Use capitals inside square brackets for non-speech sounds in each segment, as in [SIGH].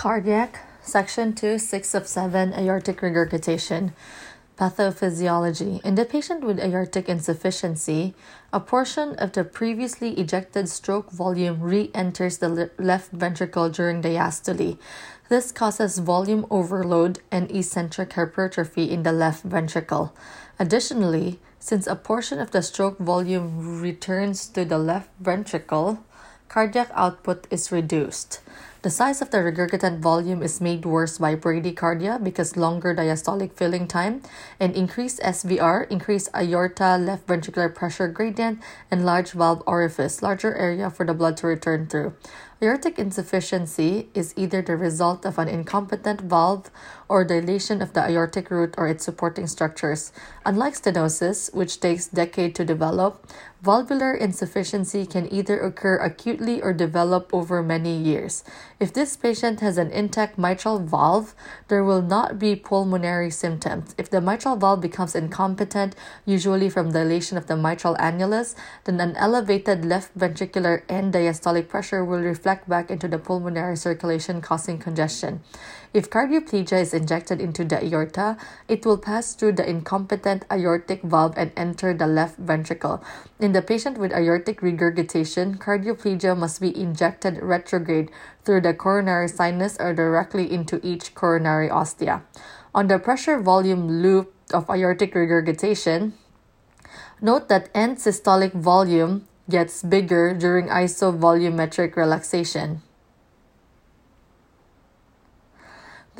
Cardiac, Section 2, 6 of 7, aortic regurgitation. Pathophysiology. In the patient with aortic insufficiency, a portion of the previously ejected stroke volume re enters the le- left ventricle during diastole. This causes volume overload and eccentric hypertrophy in the left ventricle. Additionally, since a portion of the stroke volume returns to the left ventricle, cardiac output is reduced. The size of the regurgitant volume is made worse by bradycardia because longer diastolic filling time and increased SVR, increased aorta left ventricular pressure gradient, and large valve orifice, larger area for the blood to return through. Aortic insufficiency is either the result of an incompetent valve or dilation of the aortic root or its supporting structures. Unlike stenosis, which takes decades to develop, valvular insufficiency can either occur acutely or develop over many years. If this patient has an intact mitral valve, there will not be pulmonary symptoms. If the mitral valve becomes incompetent, usually from dilation of the mitral annulus, then an elevated left ventricular end diastolic pressure will reflect back into the pulmonary circulation, causing congestion. If cardioplegia is injected into the aorta, it will pass through the incompetent aortic valve and enter the left ventricle. In the patient with aortic regurgitation, cardioplegia must be injected retrograde through the coronary sinus or directly into each coronary ostia. On the pressure volume loop of aortic regurgitation, note that end systolic volume gets bigger during isovolumetric relaxation.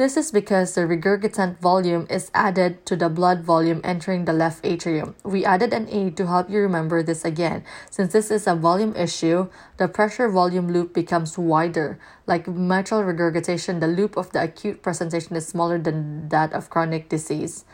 This is because the regurgitant volume is added to the blood volume entering the left atrium. We added an A to help you remember this again. Since this is a volume issue, the pressure volume loop becomes wider. Like mitral regurgitation, the loop of the acute presentation is smaller than that of chronic disease.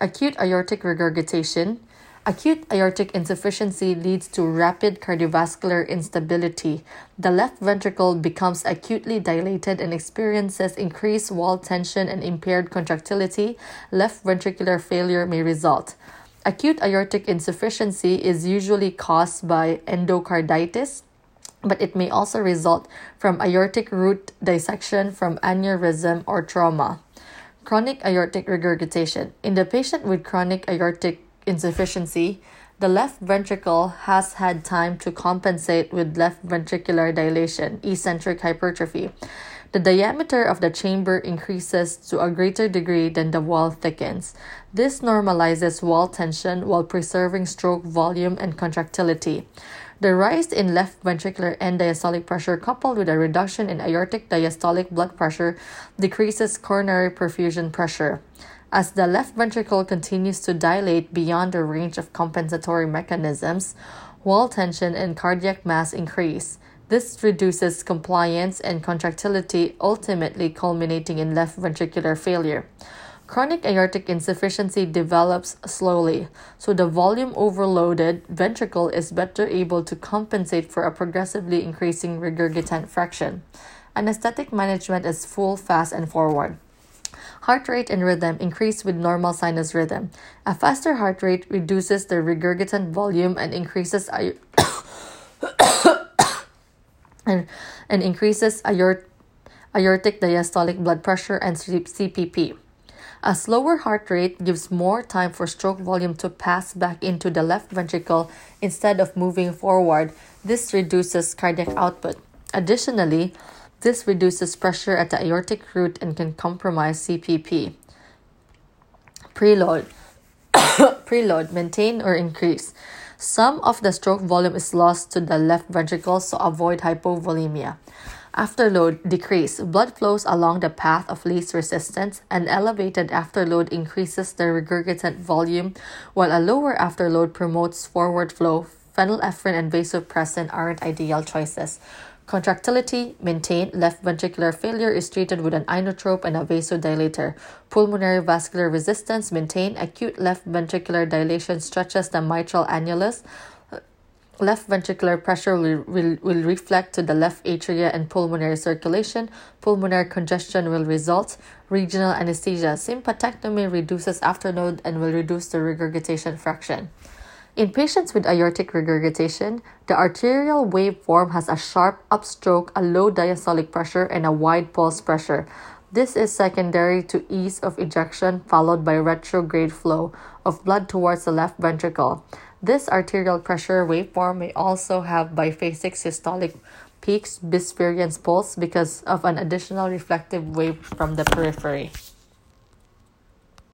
Acute aortic regurgitation Acute aortic insufficiency leads to rapid cardiovascular instability. The left ventricle becomes acutely dilated and experiences increased wall tension and impaired contractility. Left ventricular failure may result. Acute aortic insufficiency is usually caused by endocarditis, but it may also result from aortic root dissection from aneurysm or trauma. Chronic aortic regurgitation. In the patient with chronic aortic insufficiency, the left ventricle has had time to compensate with left ventricular dilation, eccentric hypertrophy. The diameter of the chamber increases to a greater degree than the wall thickens. This normalizes wall tension while preserving stroke volume and contractility. The rise in left ventricular end diastolic pressure coupled with a reduction in aortic diastolic blood pressure decreases coronary perfusion pressure. As the left ventricle continues to dilate beyond the range of compensatory mechanisms, wall tension and cardiac mass increase. This reduces compliance and contractility, ultimately culminating in left ventricular failure. Chronic aortic insufficiency develops slowly, so the volume overloaded ventricle is better able to compensate for a progressively increasing regurgitant fraction. Anesthetic management is full, fast, and forward. Heart rate and rhythm increase with normal sinus rhythm. A faster heart rate reduces the regurgitant volume and increases [COUGHS] and, and increases aort- aortic diastolic blood pressure and CPP. A slower heart rate gives more time for stroke volume to pass back into the left ventricle instead of moving forward. This reduces cardiac output. Additionally, this reduces pressure at the aortic root and can compromise CPP. Preload. [COUGHS] Preload, maintain or increase. Some of the stroke volume is lost to the left ventricle, so avoid hypovolemia. Afterload decrease. Blood flows along the path of least resistance. An elevated afterload increases the regurgitant volume, while a lower afterload promotes forward flow. Phenylephrine and vasopressin aren't ideal choices. Contractility maintained. Left ventricular failure is treated with an inotrope and a vasodilator. Pulmonary vascular resistance maintained. Acute left ventricular dilation stretches the mitral annulus. Left ventricular pressure will, will, will reflect to the left atria and pulmonary circulation. Pulmonary congestion will result. Regional anesthesia. Sympathectomy reduces afterload and will reduce the regurgitation fraction. In patients with aortic regurgitation, the arterial waveform has a sharp upstroke, a low diastolic pressure, and a wide pulse pressure. This is secondary to ease of ejection followed by retrograde flow of blood towards the left ventricle. This arterial pressure waveform may also have biphasic systolic peaks, Bisferiens pulse because of an additional reflective wave from the periphery.